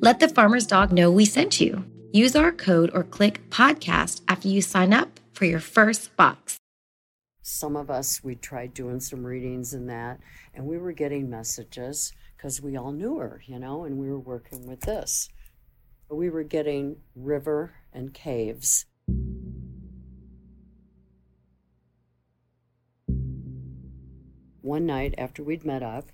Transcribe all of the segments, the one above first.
Let the farmer's dog know we sent you. Use our code or click podcast after you sign up for your first box. Some of us, we tried doing some readings and that, and we were getting messages because we all knew her, you know, and we were working with this. We were getting river and caves. One night after we'd met up,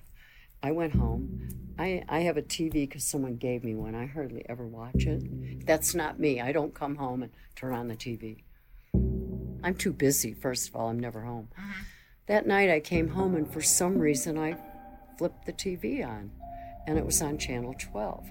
I went home I, I have a TV because someone gave me one. I hardly ever watch it. That's not me. I don't come home and turn on the TV. I'm too busy, first of all. I'm never home. Mm-hmm. That night I came home, and for some reason I flipped the TV on, and it was on Channel 12.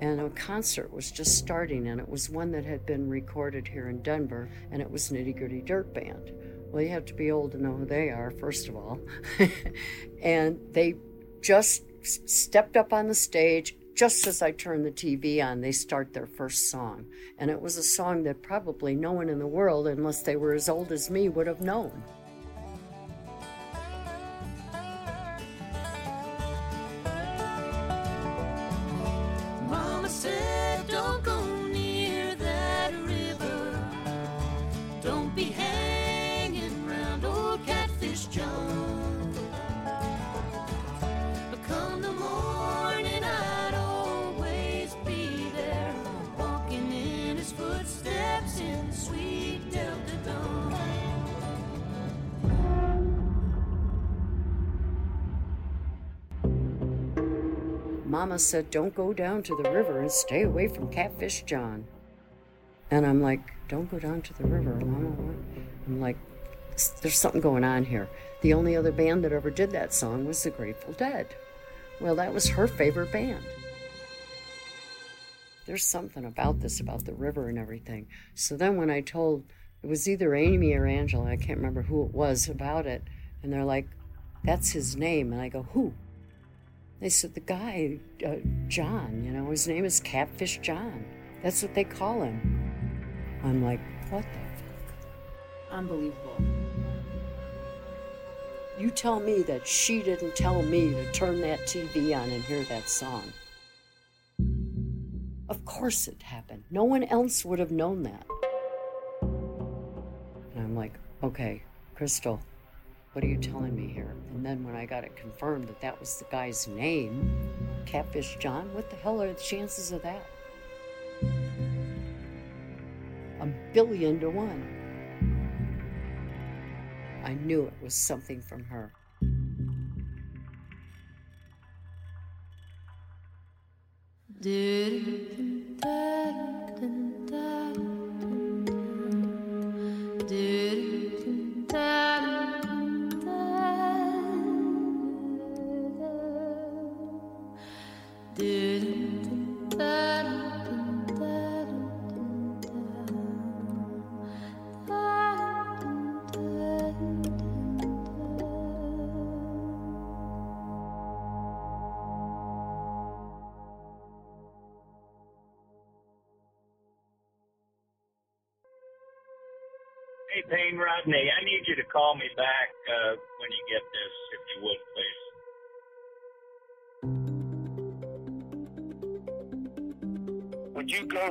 And a concert was just starting, and it was one that had been recorded here in Denver, and it was Nitty Gritty Dirt Band. Well, you have to be old to know who they are, first of all. and they just stepped up on the stage. Just as I turned the TV on, they start their first song. And it was a song that probably no one in the world, unless they were as old as me, would have known. Mama said, Don't go down to the river and stay away from Catfish John. And I'm like, Don't go down to the river, Mama. I'm like, There's something going on here. The only other band that ever did that song was the Grateful Dead. Well, that was her favorite band. There's something about this, about the river and everything. So then when I told, it was either Amy or Angela, I can't remember who it was about it, and they're like, That's his name. And I go, Who? They said, the guy, uh, John, you know, his name is Catfish John. That's what they call him. I'm like, what the fuck? Unbelievable. You tell me that she didn't tell me to turn that TV on and hear that song. Of course it happened. No one else would have known that. And I'm like, okay, Kristal, what are you telling me here? And then when I got it confirmed that that was the guy's name, Catfish John, what the hell are the chances of that? A billion to one. I knew it was something from her. Did Payne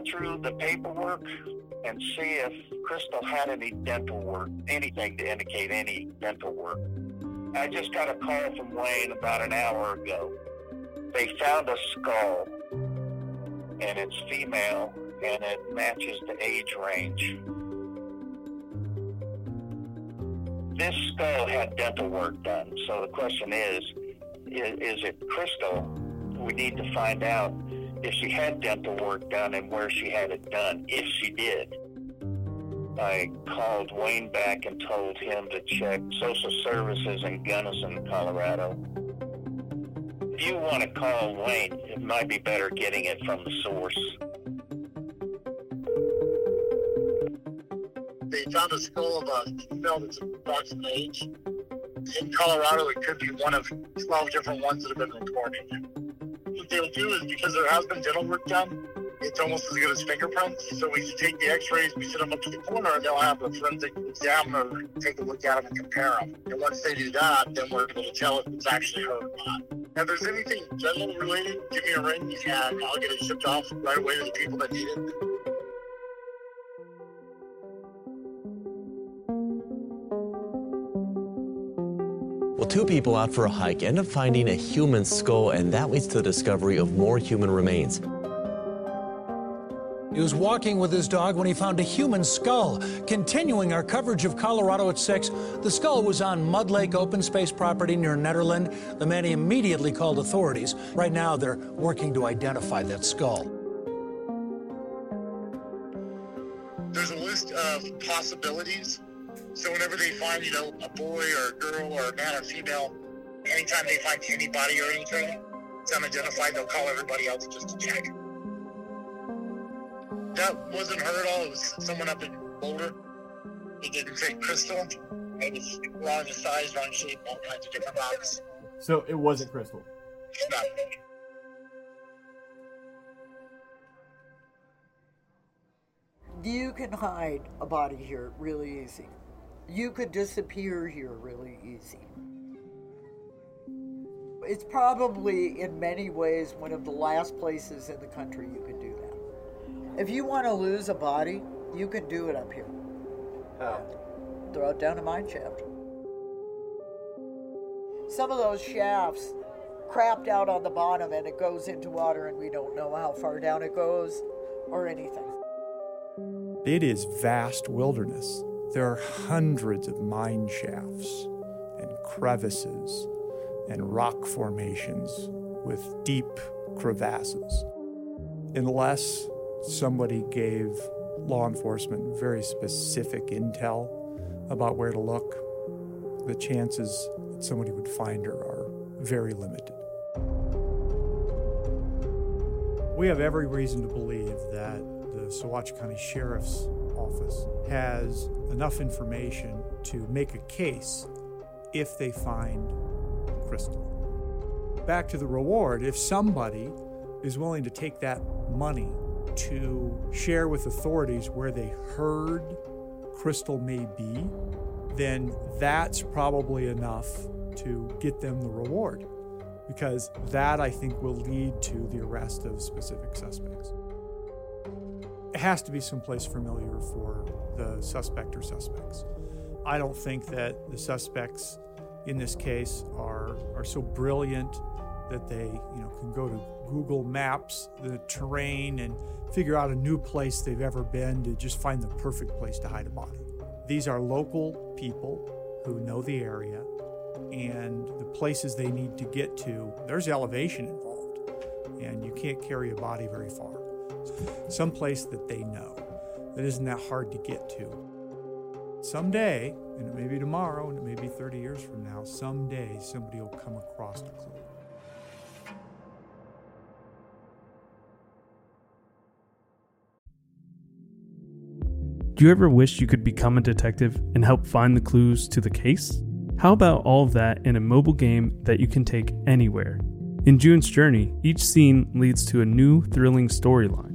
through the paperwork and see if Kristal had any dental work, anything to indicate any dental work? I just got a call from Wayne about an hour ago. They found a skull, and it's female, and it matches the age range. This skull had dental work done, so the question is, is, is it Kristal? We need to find out if she had dental work done and where she had it done, if she did. I called Wayne back and told him to check social services in Gunnison, Colorado. If you want to call Wayne, it might be better getting it from the source. They found a skull of a female that's approximate age. In Colorado, it could be one of 12 different ones that have been reported. What they'll do is because there has been dental work done, it's almost as good as fingerprints. So we take the x-rays, we set them up to the corner, and they'll have a forensic examiner take a look at them and compare them. And once they do that, then we're able to tell if it's actually her or not. Now, if there's anything dental related, give me a ring, and I'll get it shipped off right away to the people that need it. Two people out for a hike end up finding a human skull, and that leads to the discovery of more human remains. He was walking with his dog when he found a human skull. Continuing our coverage of Colorado at 6, the skull was on Mud Lake open space property near Nederland. The man immediately called authorities. Right now, they're working to identify that skull. There's a list of possibilities. So whenever they find, you know, a boy or a girl or a man or female, anytime they find anybody or anything, it's unidentified, they'll call everybody else just to check. That wasn't her at all. It was someone up in Boulder. He didn't fit kristal. It was wrong size, wrong shape, all kinds of different rocks. So it wasn't Kristal. It's not. You can hide a body here really easy. You could disappear here really easy. It's probably, in many ways, one of the last places in the country you could do that. If you want to lose a body, you can do it up here. How? Throw it down a mine shaft. Some of those shafts crapped out on the bottom and it goes into water, and we don't know how far down it goes or anything. It is vast wilderness. There are hundreds of mine shafts and crevices and rock formations with deep crevasses. Unless somebody gave law enforcement very specific intel about where to look, the chances that somebody would find her are very limited. We have every reason to believe that the Saguache County Sheriff's Office has enough information to make a case if they find Kristal. Back to the reward if somebody is willing to take that money to share with authorities where they heard Kristal may be, then that's probably enough to get them the reward. Because that, I think, will lead to the arrest of specific suspects. It has to be someplace familiar for the suspect or suspects. I don't think that the suspects in this case are, are so brilliant that they you know, can go to Google Maps, the terrain, and figure out a new place they've ever been to just find the perfect place to hide a body. These are local people who know the area and the places they need to get to. There's elevation involved, and you can't carry a body very far. Some place that they know that isn't that hard to get to. Someday, and it may be tomorrow, and it may be 30 years from now, someday somebody will come across a clue. Do you ever wish you could become a detective and help find the clues to the case? How about all of that in a mobile game that you can take anywhere? In June's Journey, each scene leads to a new, thrilling storyline.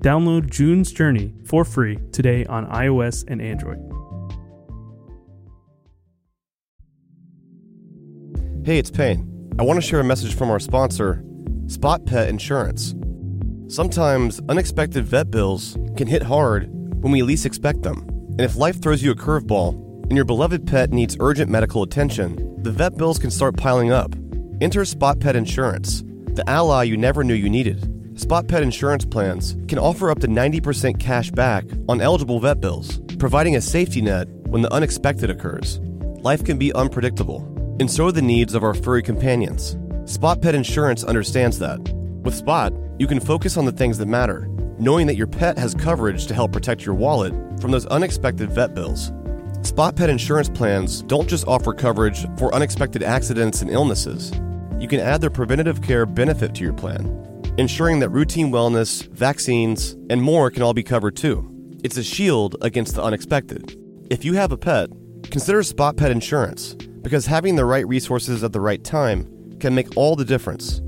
Download June's Journey for free today on iOS and Android. Hey, it's Payne. I want to share a message from our sponsor, Spot Pet Insurance. Sometimes unexpected vet bills can hit hard when we least expect them. And if life throws you a curveball and your beloved pet needs urgent medical attention, the vet bills can start piling up. Enter Spot Pet Insurance, the ally you never knew you needed. Spot Pet insurance plans can offer up to 90% cash back on eligible vet bills, providing a safety net when the unexpected occurs. Life can be unpredictable, and so are the needs of our furry companions. Spot Pet Insurance understands that. With Spot, you can focus on the things that matter, knowing that your pet has coverage to help protect your wallet from those unexpected vet bills. Spot Pet insurance plans don't just offer coverage for unexpected accidents and illnesses. You can add their preventative care benefit to your plan, ensuring that routine wellness, vaccines, and more can all be covered too. It's a shield against the unexpected. If you have a pet, consider Spot Pet Insurance because having the right resources at the right time can make all the difference.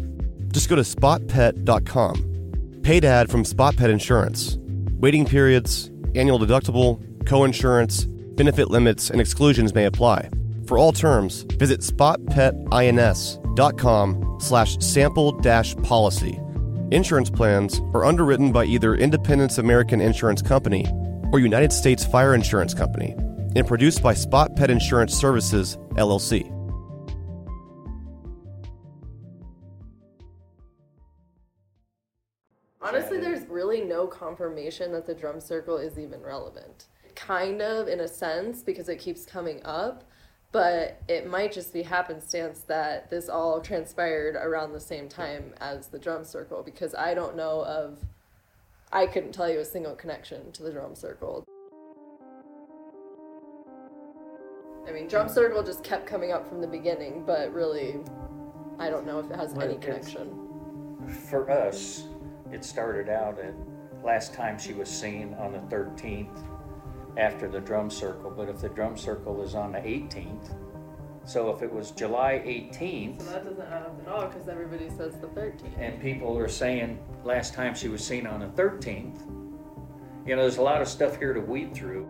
Just go to spotpet.com. Paid ad from Spot Pet Insurance. Waiting periods, annual deductible, co-insurance, benefit limits, and exclusions may apply. For all terms, visit spotpetins.com slash sample dash policy. Insurance plans are underwritten by either Independence American Insurance Company or United States Fire Insurance Company and produced by Spot Pet Insurance Services, LLC. Honestly, there's really no confirmation that the drum circle is even relevant. Kind of, in a sense, because it keeps coming up, but it might just be happenstance that this all transpired around the same time as the drum circle because I don't know of, I couldn't tell you a single connection to the drum circle. I mean, drum circle just kept coming up from the beginning, but really, I don't know if it has Well, any connection. For us, it started out at last time she was seen on the 13th after the drum circle, but if the drum circle is on the 18th, so if it was July 18th, So that doesn't add up at all because everybody says the 13th. and people are saying last time she was seen on the 13th, you know, there's a lot of stuff here to weed through.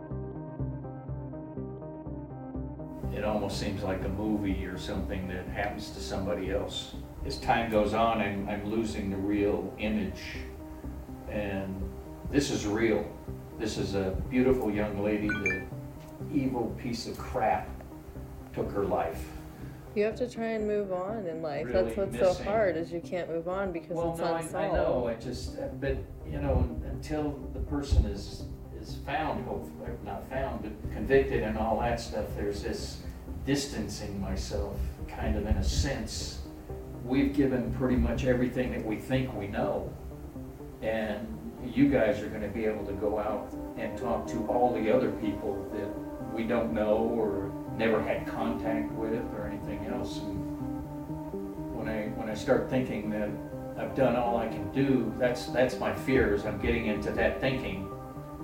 It almost seems like a movie or something that happens to somebody else. As time goes on, I'm, I'm losing the real image. And this is real. This is a beautiful young lady. The evil piece of crap took her life. You have to try and move on in life. Really That's what's missing. so hard is you can't move on because Well, it's no, I, unsolved. I know. I just, but you know, until the person is is found, hopefully not found, but convicted and all that stuff, there's this distancing myself, kind of in a sense. We've given pretty much everything that we think we know, and you guys are going to be able to go out and talk to all the other people that we don't know or never had contact with or anything else. And when I when I start thinking that I've done all I can do, that's that's my fear is I'm getting into that thinking,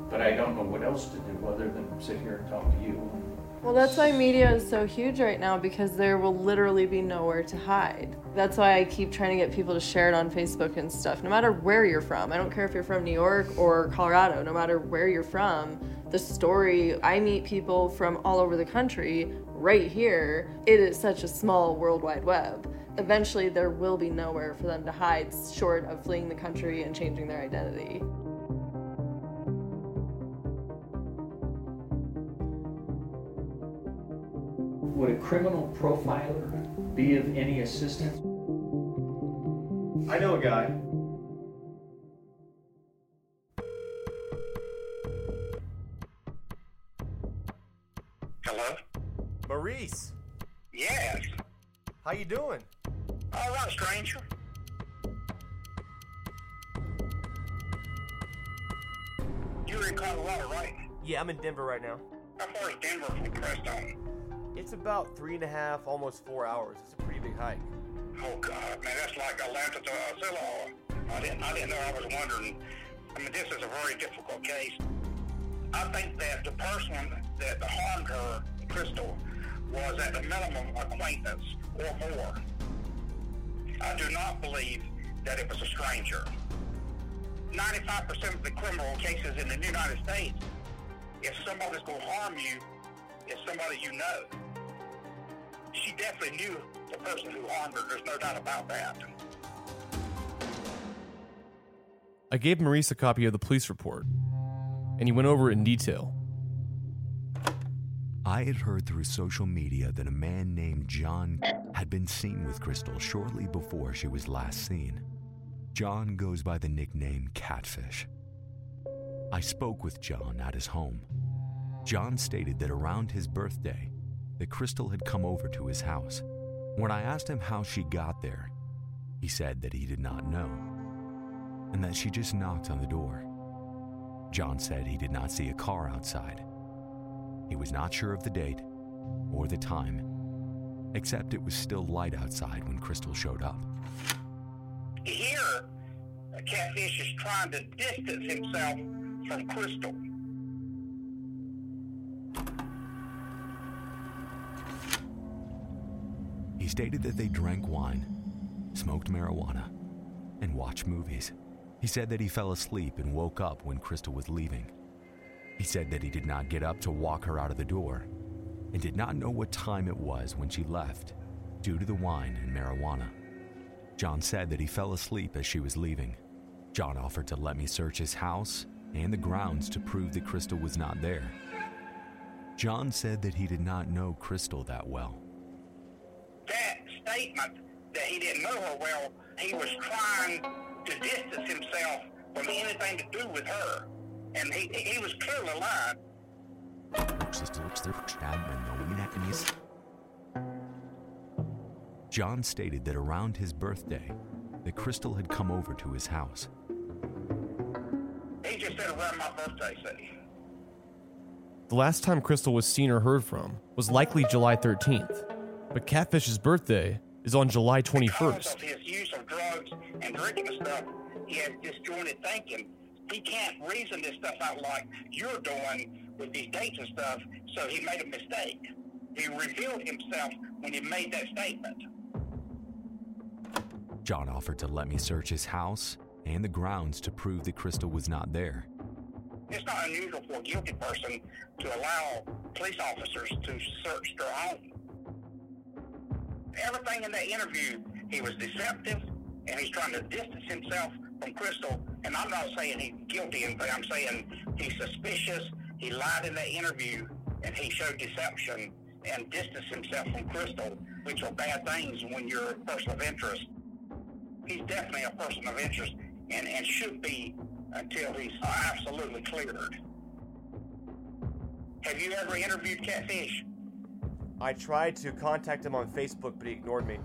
but I don't know what else to do other than sit here and talk to you. Well, that's why media is so huge right now because there will literally be nowhere to hide. That's why I keep trying to get people to share it on Facebook and stuff. No matter where you're from, I don't care if you're from New York or Colorado, no matter where you're from, the story, I meet people from all over the country right here. It is such a small worldwide web. Eventually, there will be nowhere for them to hide short of fleeing the country and changing their identity. Would a criminal profiler be of any assistance? I know a guy. Hello? Maurice, Yes. how you doing? All right, stranger. You you're in Colorado, right? Yeah, I'm in Denver right now. How far is Denver from Crestone? It's about three and a half, almost four hours. It's a pretty big hike. Oh God, man, that's like Atlanta to uh, Ocilla. I didn't, I didn't know. I was wondering. I mean, this is a very difficult case. I think that the person that harmed her, Kristal, was at the minimum acquaintance or more. I do not believe that it was a stranger. 95% of the criminal cases in the United States, if somebody's going to harm you, it's somebody you know. She definitely knew the person who harmed her. There's no doubt about that. I gave Maurice a copy of the police report, and he went over it in detail. I had heard through social media that a man named John had been seen with Kristal shortly before she was last seen. John goes by the nickname Catfish. I spoke with John at his home. John stated that around his birthday, that Kristal had come over to his house. When I asked him how she got there, he said that he did not know, and that she just knocked on the door. John said he did not see a car outside. He was not sure of the date or the time, except it was still light outside when Kristal showed up. Here, catfish is trying to distance himself from Kristal. He stated that they drank wine, smoked marijuana, and watched movies. He said that he fell asleep and woke up when Kristal was leaving. He said that he did not get up to walk her out of the door and did not know what time it was when she left due to the wine and marijuana. John said that he fell asleep as she was leaving. John offered to let me search his house and the grounds to prove that Kristal was not there. John said that he did not know Kristal that well. That statement that he didn't know her well, he was trying to distance himself from anything to do with her. And he, he was clearly lying. John stated that around his birthday, that Kristal had come over to his house. He just said around my birthday, said he. The last time Kristal was seen or heard from was likely July 13th, but Catfish's birthday is on July 21st. Of his use of drugs and drinking and stuff, he has disjointed thinking. He can't reason this stuff out like you're doing with these dates and stuff, so he made a mistake. He revealed himself when he made that statement. John offered to let me search his house and the grounds to prove that Kristal was not there. It's not unusual for a guilty person to allow police officers to search their home. Everything in that interview, he was deceptive and he's trying to distance himself from Kristal. And I'm not saying he's guilty anything. I'm saying he's suspicious. He lied in that interview and he showed deception and distanced himself from Kristal, which are bad things when you're a person of interest. He's definitely a person of interest and, and should be until he's absolutely cleared. Have you ever interviewed Catfish? I tried to contact him on Facebook, but he ignored me.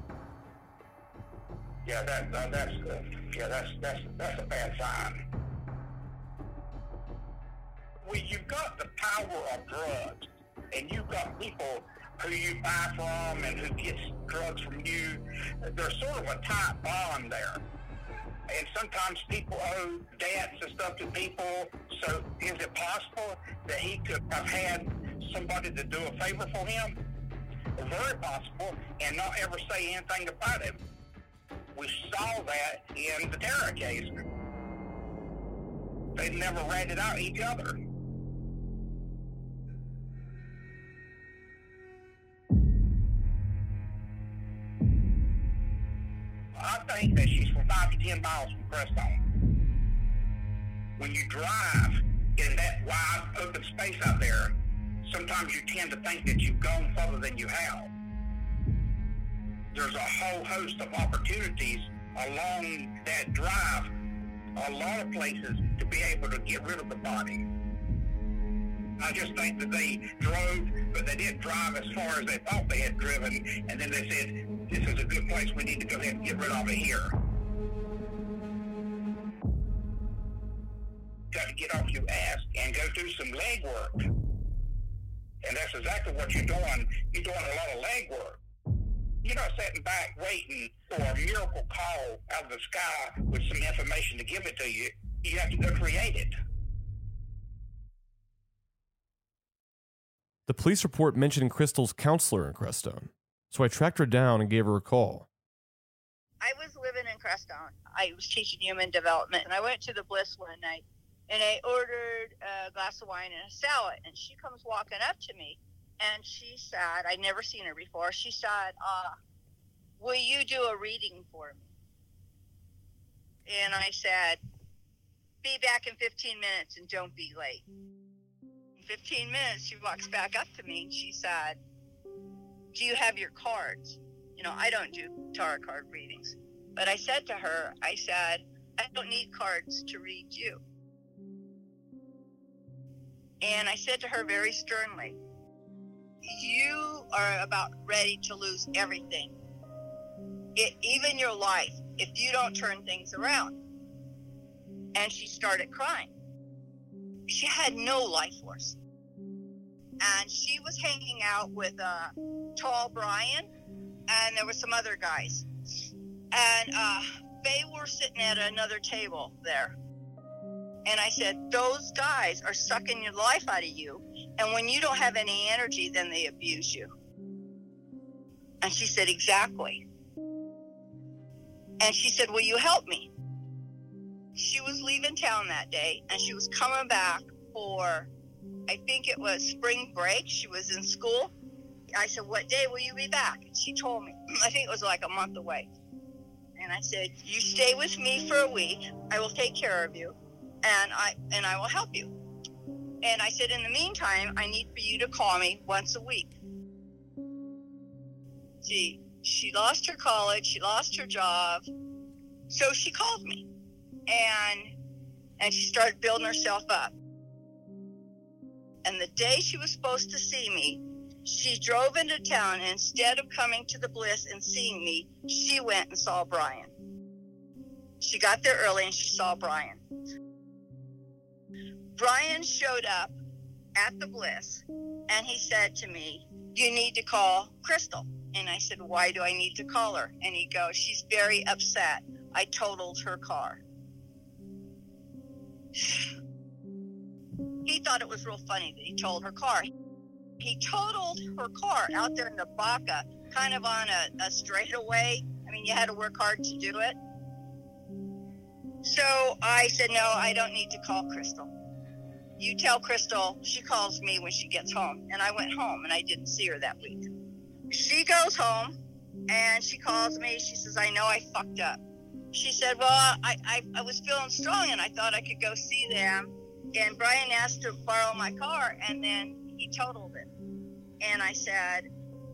Yeah, that, that that's uh, yeah, that's that's that's a bad sign. When you've got the power of drugs, and you've got people who you buy from and who gets drugs from you, there's sort of a tight bond there. And sometimes people owe debts and stuff to people. So is it possible that he could have had somebody to do a favor for him? Very possible, and not ever say anything about it. We saw that in the Tara case. They never ratted out each other. I think that she's from five to ten miles from Crestone. When you drive in that wide open space out there, sometimes you tend to think that you've gone further than you have. There's a whole host of opportunities along that drive, a lot of places to be able to get rid of the body. I just think that they drove, but they didn't drive as far as they thought they had driven, and then they said, this is a good place, we need to go ahead and get rid of it here. got to get off your ass and go do some leg work. And that's exactly what you're doing. You're doing a lot of legwork. You're not sitting back waiting for a miracle call out of the sky with some information to give it to you. You have to go create it. The police report mentioned Kristal's counselor in Crestone, so I tracked her down and gave her a call. I was living in Crestone. I was teaching human development, and I went to the Bliss one night, and I ordered a glass of wine and a salad, and she comes walking up to me, and she said, I'd never seen her before. She said, uh, "Will you do a reading for me?" And I said, "Be back in 15 minutes, and don't be late." In 15 minutes, she walks back up to me, and she said, "Do you have your cards?" You know, I don't do tarot card readings. But I said to her, I said, I don't need cards to read you. And I said to her very sternly, You are about ready to lose everything, it, even your life, if you don't turn things around. And she started crying. She had no life force. And she was hanging out with uh, Tall Brian, and there were some other guys. And uh, they were sitting at another table there. And I said, Those guys are sucking your life out of you. And when you don't have any energy, then they abuse you. And she said, Exactly. And she said, Will you help me? She was leaving town that day and she was coming back for, I think it was spring break. She was in school. I said, What day will you be back? And she told me, I think it was like a month away. And I said, You stay with me for a week. I will take care of you and I and I will help you. And I said, In the meantime, I need for you to call me once a week. See, she lost her college, she lost her job. So she called me and and she started building herself up. And the day she was supposed to see me, she drove into town and instead of coming to the bliss and seeing me she went and saw brian she got there early and she saw brian brian showed up at the bliss and he said to me you need to call kristal and i said why do i need to call her and he goes she's very upset i totaled her car he thought it was real funny that he told her car he totaled her car out there in the Baca, kind of on a, a straightaway. I mean, you had to work hard to do it. So I said, no, I don't need to call Kristal. You tell Kristal she calls me when she gets home. And I went home and I didn't see her that week. She goes home and she calls me. She says, I know I fucked up. She said, well, I, I, I was feeling strong and I thought I could go see them. And Brian asked to borrow my car and then he totaled it. And I said,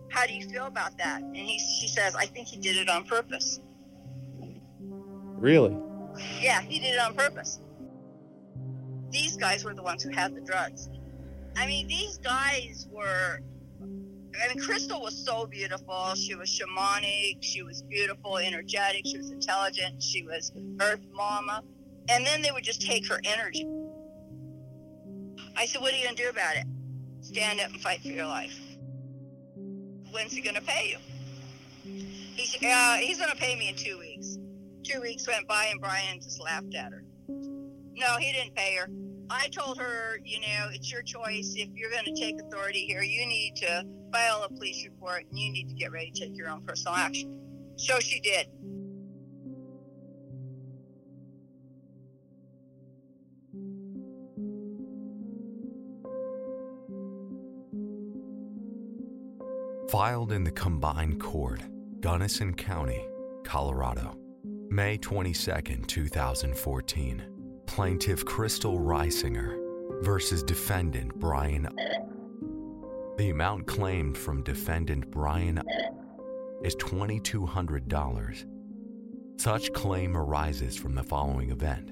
How do you feel about that? And he, she says, I think he did it on purpose. Really? Yeah, he did it on purpose. These guys were the ones who had the drugs. I mean, these guys were. I mean, Kristal was so beautiful. She was shamanic. She was beautiful, energetic. She was intelligent. She was Earth Mama. And then they would just take her energy. I said, What are you going to do about it? Stand up and fight for your life. When's he going to pay you? He's, uh, he's going to pay me in two weeks. Two weeks went by and Brian just laughed at her. No, he didn't pay her. I told her, you know, it's your choice. If you're going to take authority here, you need to file a police report and you need to get ready to take your own personal action. So she did. Filed in the combined court, Gunnison County, Colorado. May 22, 2014. Plaintiff Kristal Reisinger versus defendant Brian. The amount claimed from defendant Brian is $2,200. Such claim arises from the following event.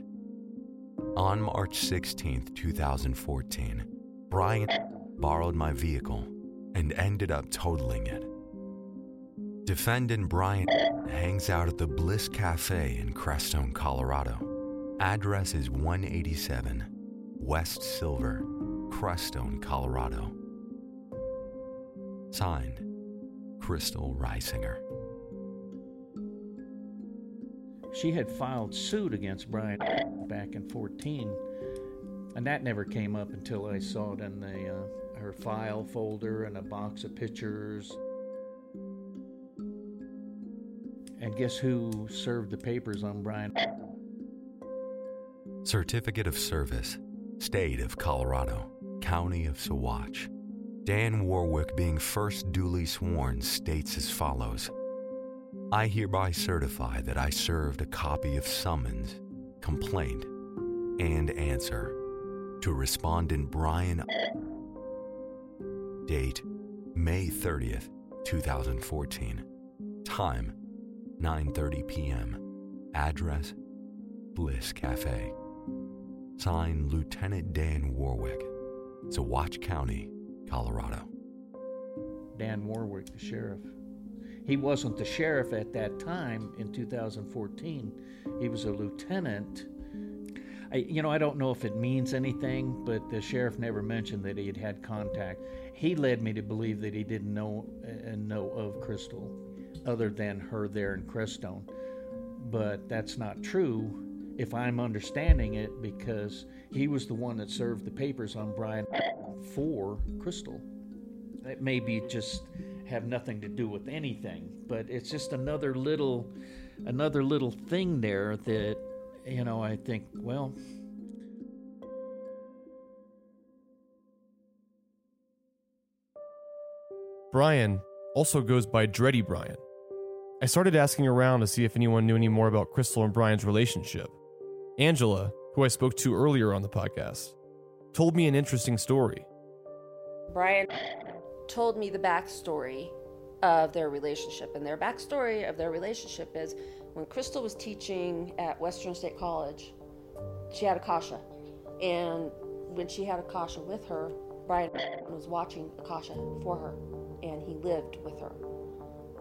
On March 16, 2014, Brian borrowed my vehicle and ended up totaling it. Defendant Brian hangs out at the Bliss Cafe in Crestone, Colorado. Address is 187 West Silver, Crestone, Colorado. Signed, Kristal Reisinger. She had filed suit against Brian back in 14, and that never came up until I saw it in the uh, her file folder and a box of pictures. And guess who served the papers on Brian? Certificate of Service, State of Colorado, County of Saguache. Dan Warwick, being first duly sworn, states as follows I hereby certify that I served a copy of summons, complaint, and answer to respondent Brian. Date May 30th, 2014. Time 9:30 p.m. Address Bliss Cafe. Signed Lieutenant Dan Warwick, Saguache County, Colorado. Dan Warwick, the sheriff. He wasn't the sheriff at that time in 2014. He was a lieutenant. I, you know, I don't know if it means anything, but the sheriff never mentioned that he had had contact. He led me to believe that he didn't know uh, know of Kristal, other than her there in Crestone. But that's not true if I'm understanding it, because he was the one that served the papers on Brian for Kristal. It may be just have nothing to do with anything, but it's just another little, another little thing there that, you know, I think, well. Brian also goes by Dreddy Brian. I started asking around to see if anyone knew any more about Kristal and Brian's relationship. Angela, who I spoke to earlier on the podcast, told me an interesting story. Brian told me the backstory of their relationship. And their backstory of their relationship is when Kristal was teaching at Western State College, she had Akasha. And when she had Akasha with her, Brian was watching Akasha for her, and he lived with her.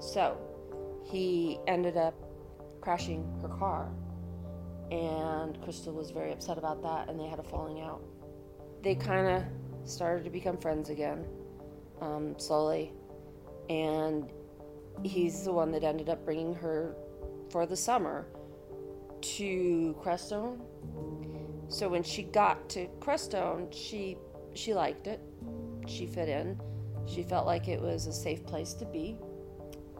So he ended up crashing her car, and Kristal was very upset about that, and they had a falling out. They kind of started to become friends again um, slowly. And he's the one that ended up bringing her for the summer to Crestone. So when she got to Crestone, she she liked it. She fit in. She felt like it was a safe place to be.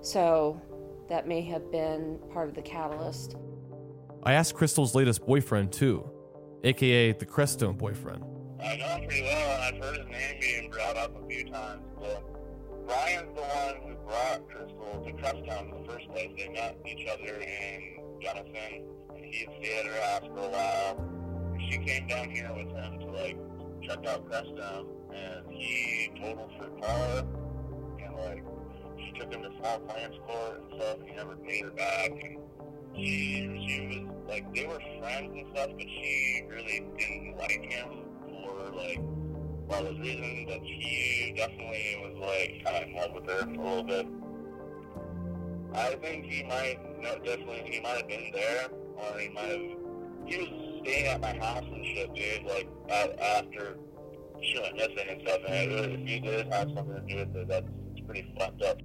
So that may have been part of the catalyst. I asked Kristal's latest boyfriend too, aka the Crestone boyfriend. I know him pretty well, and I've heard his name being brought up a few times. But Brian's the one who brought Kristal to Crestone in the first place. They met each other in Gunnison, and he stayed at her house for a while. She came down here with him to like check out Crestone, and he totaled her car, and like she took him to small claims court and stuff. And he never paid her back, and she she was like they were friends and stuff, but she really didn't like him for like well, there's reason that he definitely was like kind of in love with her for a little bit. I think he might, no, definitely, he might have been there, or he might have. He was staying at my house and shit, dude. Like at, after she went missing and stuff. And if he did have something to do with it, that's pretty fucked up.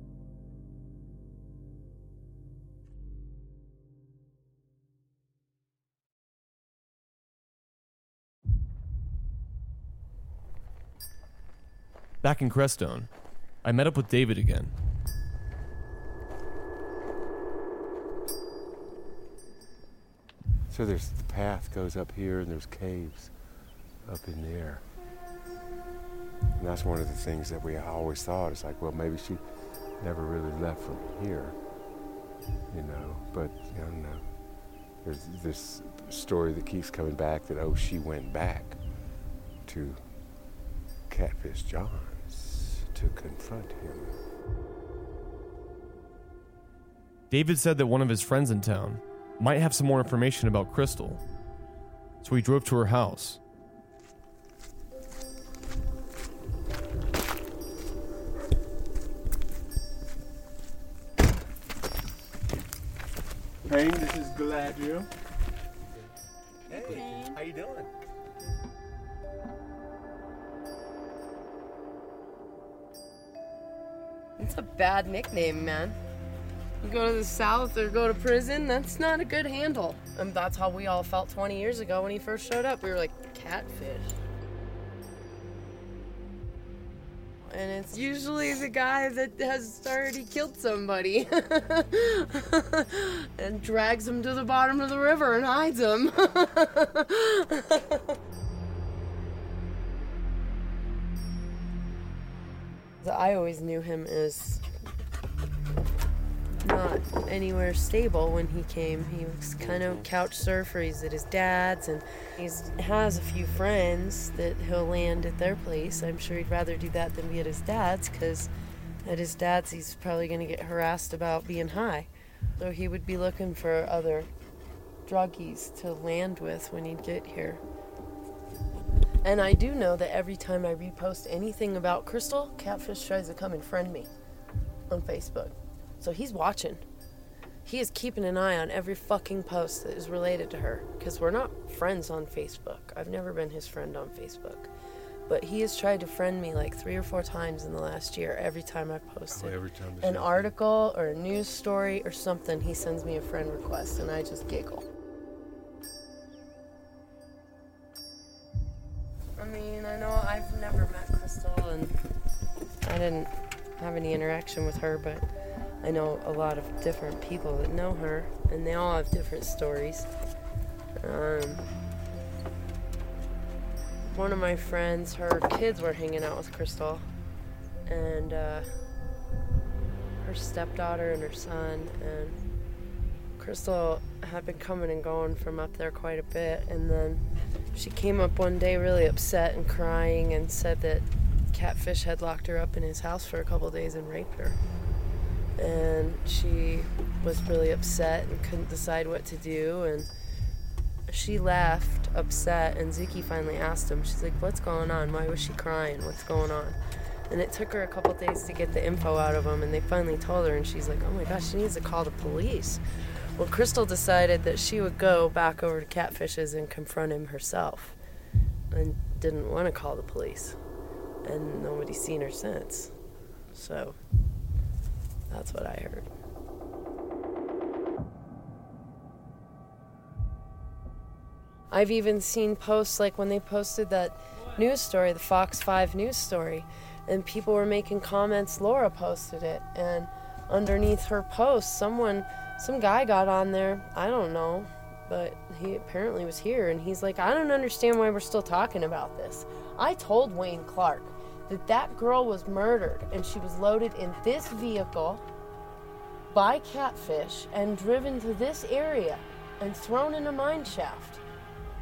Back in Crestone, I met up with David again. So there's the path goes up here, and there's caves up in there. And that's one of the things that we always thought. It's like, well, maybe she never really left from here, you know. But don't know. There's this story that keeps coming back that oh, she went back to Catfish John's to confront him. David said that one of his friends in town might have some more information about Kristal, so he drove to her house. Bad nickname, man. You go to the South or go to prison, that's not a good handle. And that's how we all felt 20 years ago when he first showed up. We were like, catfish. And it's usually the guy that has already killed somebody and drags him to the bottom of the river and hides him. I always knew him as not anywhere stable when he came. He was kind of couch surfer. He's at his dad's, and he has a few friends that he'll land at their place. I'm sure he'd rather do that than be at his dad's, because at his dad's he's probably going to get harassed about being high. So he would be looking for other druggies to land with when he'd get here. And I do know that every time I repost anything about Kristal, Catfish tries to come and friend me on Facebook. So he's watching. He is keeping an eye on every fucking post that is related to her. Because we're not friends on Facebook. I've never been his friend on Facebook. But he has tried to friend me like three or four times in the last year every time I've posted. Oh, every time An article or a news story or something, he sends me a friend request and I just giggle. I mean, I know I've never met Kristal and I didn't have any interaction with her, but I know a lot of different people that know her, and they all have different stories. Um, one of my friends, her kids were hanging out with Kristal, and uh, her stepdaughter and her son, and Kristal had been coming and going from up there quite a bit, and then she came up one day really upset and crying and said that Catfish had locked her up in his house for a couple days and raped her and she was really upset and couldn't decide what to do and she left upset and Ziki finally asked him she's like what's going on? Why was she crying? What's going on? And it took her a couple days to get the info out of him and they finally told her and she's like oh my gosh she needs to call the police. Well kristal decided that she would go back over to catfish's and confront him herself and didn't want to call the police and nobody's seen her since so that's what I heard. I've even seen posts like when they posted that news story, the Fox 5 news story, and people were making comments. Laura posted it, and underneath her post, someone, some guy got on there. I don't know, but he apparently was here, and he's like, I don't understand why we're still talking about this. I told Wayne Clark that that girl was murdered and she was loaded in this vehicle by catfish and driven to this area and thrown in a mine shaft.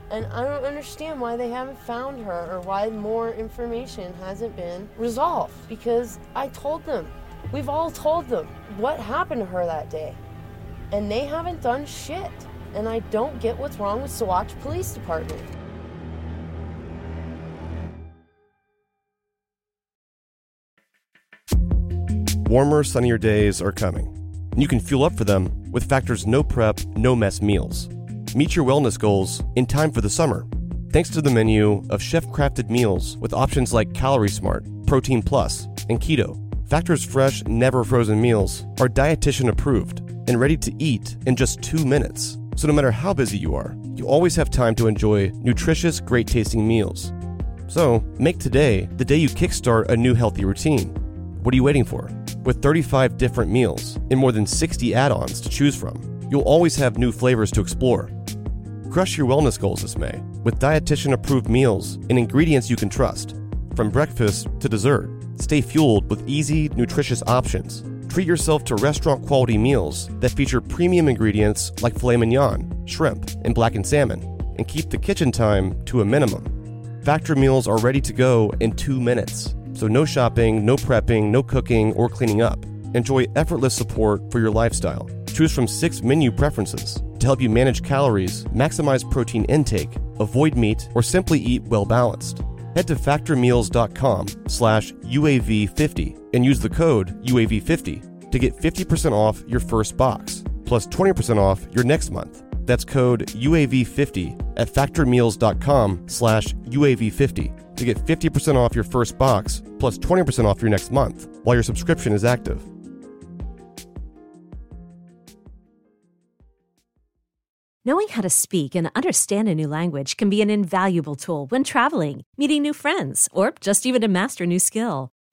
And I don't understand why they haven't found her or why more information hasn't been resolved because I told them. We've all told them what happened to her that day. And they haven't done shit. And I don't get what's wrong with Saguache Police Department. Warmer, sunnier days are coming, and you can fuel up for them with Factor's no prep, no mess meals. Meet your wellness goals in time for the summer. Thanks to the menu of chef crafted meals with options like Calorie Smart, Protein Plus, and Keto, Factor's fresh, never frozen meals are dietitian approved and ready to eat in just two minutes. So no matter how busy you are, you always have time to enjoy nutritious, great tasting meals. So make today the day you kickstart a new healthy routine. What are you waiting for? With 35 different meals and more than 60 add ons to choose from, you'll always have new flavors to explore. Crush your wellness goals this May with dietitian approved meals and ingredients you can trust. From breakfast to dessert, stay fueled with easy, nutritious options. Treat yourself to restaurant quality meals that feature premium ingredients like filet mignon, shrimp, and blackened salmon, and keep the kitchen time to a minimum. Factor meals are ready to go in two minutes. So, no shopping, no prepping, no cooking or cleaning up. Enjoy effortless support for your lifestyle. Choose from six menu preferences to help you manage calories, maximize protein intake, avoid meat, or simply eat well balanced. Head to factormeals.com slash UAV50 and use the code UAV50 to get 50% off your first box, plus 20% off your next month. That's code UAV50 at factormeals.com slash UAV50 to get 50% off your first box plus 20% off your next month while your subscription is active. Knowing how to speak and understand a new language can be an invaluable tool when traveling, meeting new friends, or just even to master a new skill.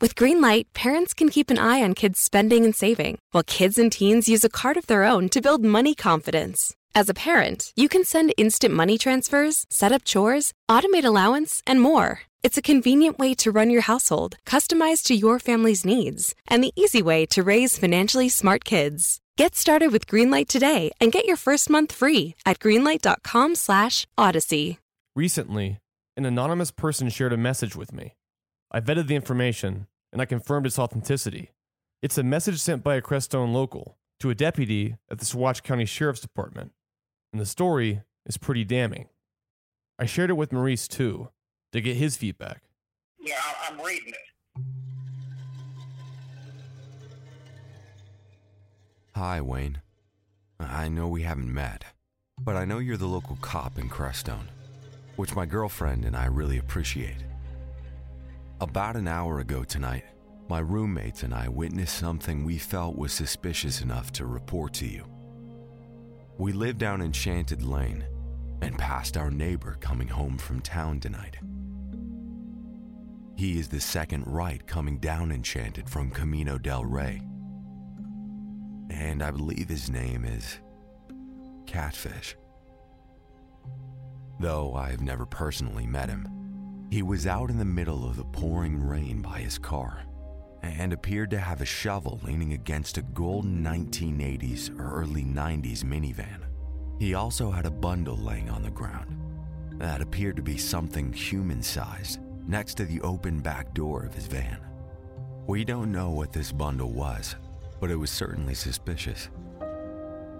With Greenlight, parents can keep an eye on kids' spending and saving, while kids and teens use a card of their own to build money confidence. As a parent, you can send instant money transfers, set up chores, automate allowance, and more. It's a convenient way to run your household, customized to your family's needs, and the easy way to raise financially smart kids. Get started with Greenlight today and get your first month free at greenlight.com/odyssey. Recently, an anonymous person shared a message with me. I vetted the information and I confirmed its authenticity. It's a message sent by a Crestone local to a deputy at the Saguache County Sheriff's Department, and the story is pretty damning. I shared it with Maurice too to get his feedback. Yeah, I- I'm reading it. Hi, Wayne. I know we haven't met, but I know you're the local cop in Crestone, which my girlfriend and I really appreciate. About an hour ago tonight, my roommates and I witnessed something we felt was suspicious enough to report to you. We live down Enchanted Lane and passed our neighbor coming home from town tonight. He is the second right coming down Enchanted from Camino del Rey. And I believe his name is Catfish. Though I've never personally met him, he was out in the middle of the pouring rain by his car and appeared to have a shovel leaning against a golden 1980s or early 90s minivan. He also had a bundle laying on the ground that appeared to be something human sized next to the open back door of his van. We don't know what this bundle was, but it was certainly suspicious.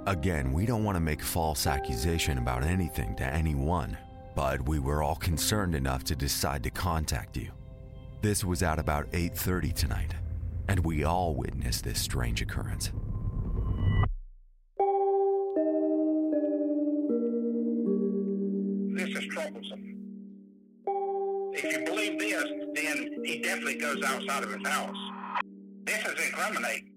Again, we don't want to make false accusation about anything to anyone, but we were all concerned enough to decide to contact you. This was at about 8:30 tonight, and we all witnessed this strange occurrence. This is troublesome. If you believe this, then he definitely goes outside of his house. This is incriminating.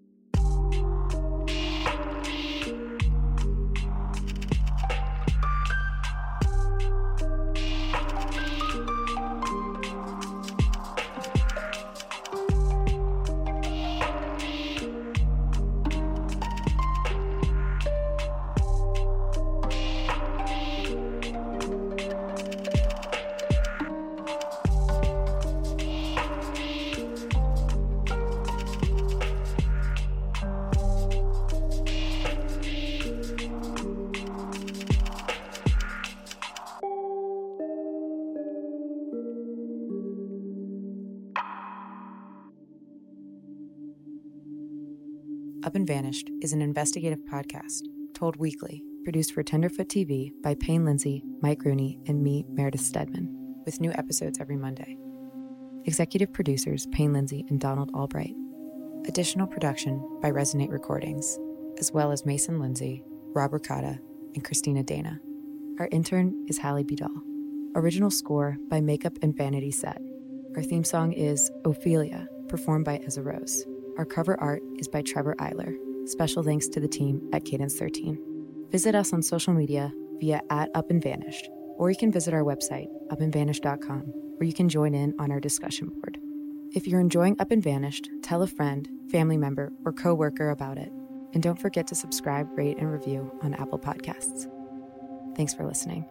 Up and Vanished is an investigative podcast told weekly, produced for Tenderfoot TV by Payne Lindsay, Mike Rooney, and me, Meredith Stedman, with new episodes every Monday. Executive producers Payne Lindsay and Donald Albright. Additional production by Resonate Recordings, as well as Mason Lindsay, Rob Ricotta, and Christina Dana. Our intern is Hallie Bedall. Original score by Makeup and Vanity Set. Our theme song is Ophelia, performed by Ezra Rose. Our cover art is by Trevor Eiler. Special thanks to the team at Cadence 13. Visit us on social media via at Up and Vanished Or you can visit our website, upandvanished.com, where you can join in on our discussion board. If you're enjoying Up and Vanished, tell a friend, family member, or coworker about it. And don't forget to subscribe, rate, and review on Apple Podcasts. Thanks for listening.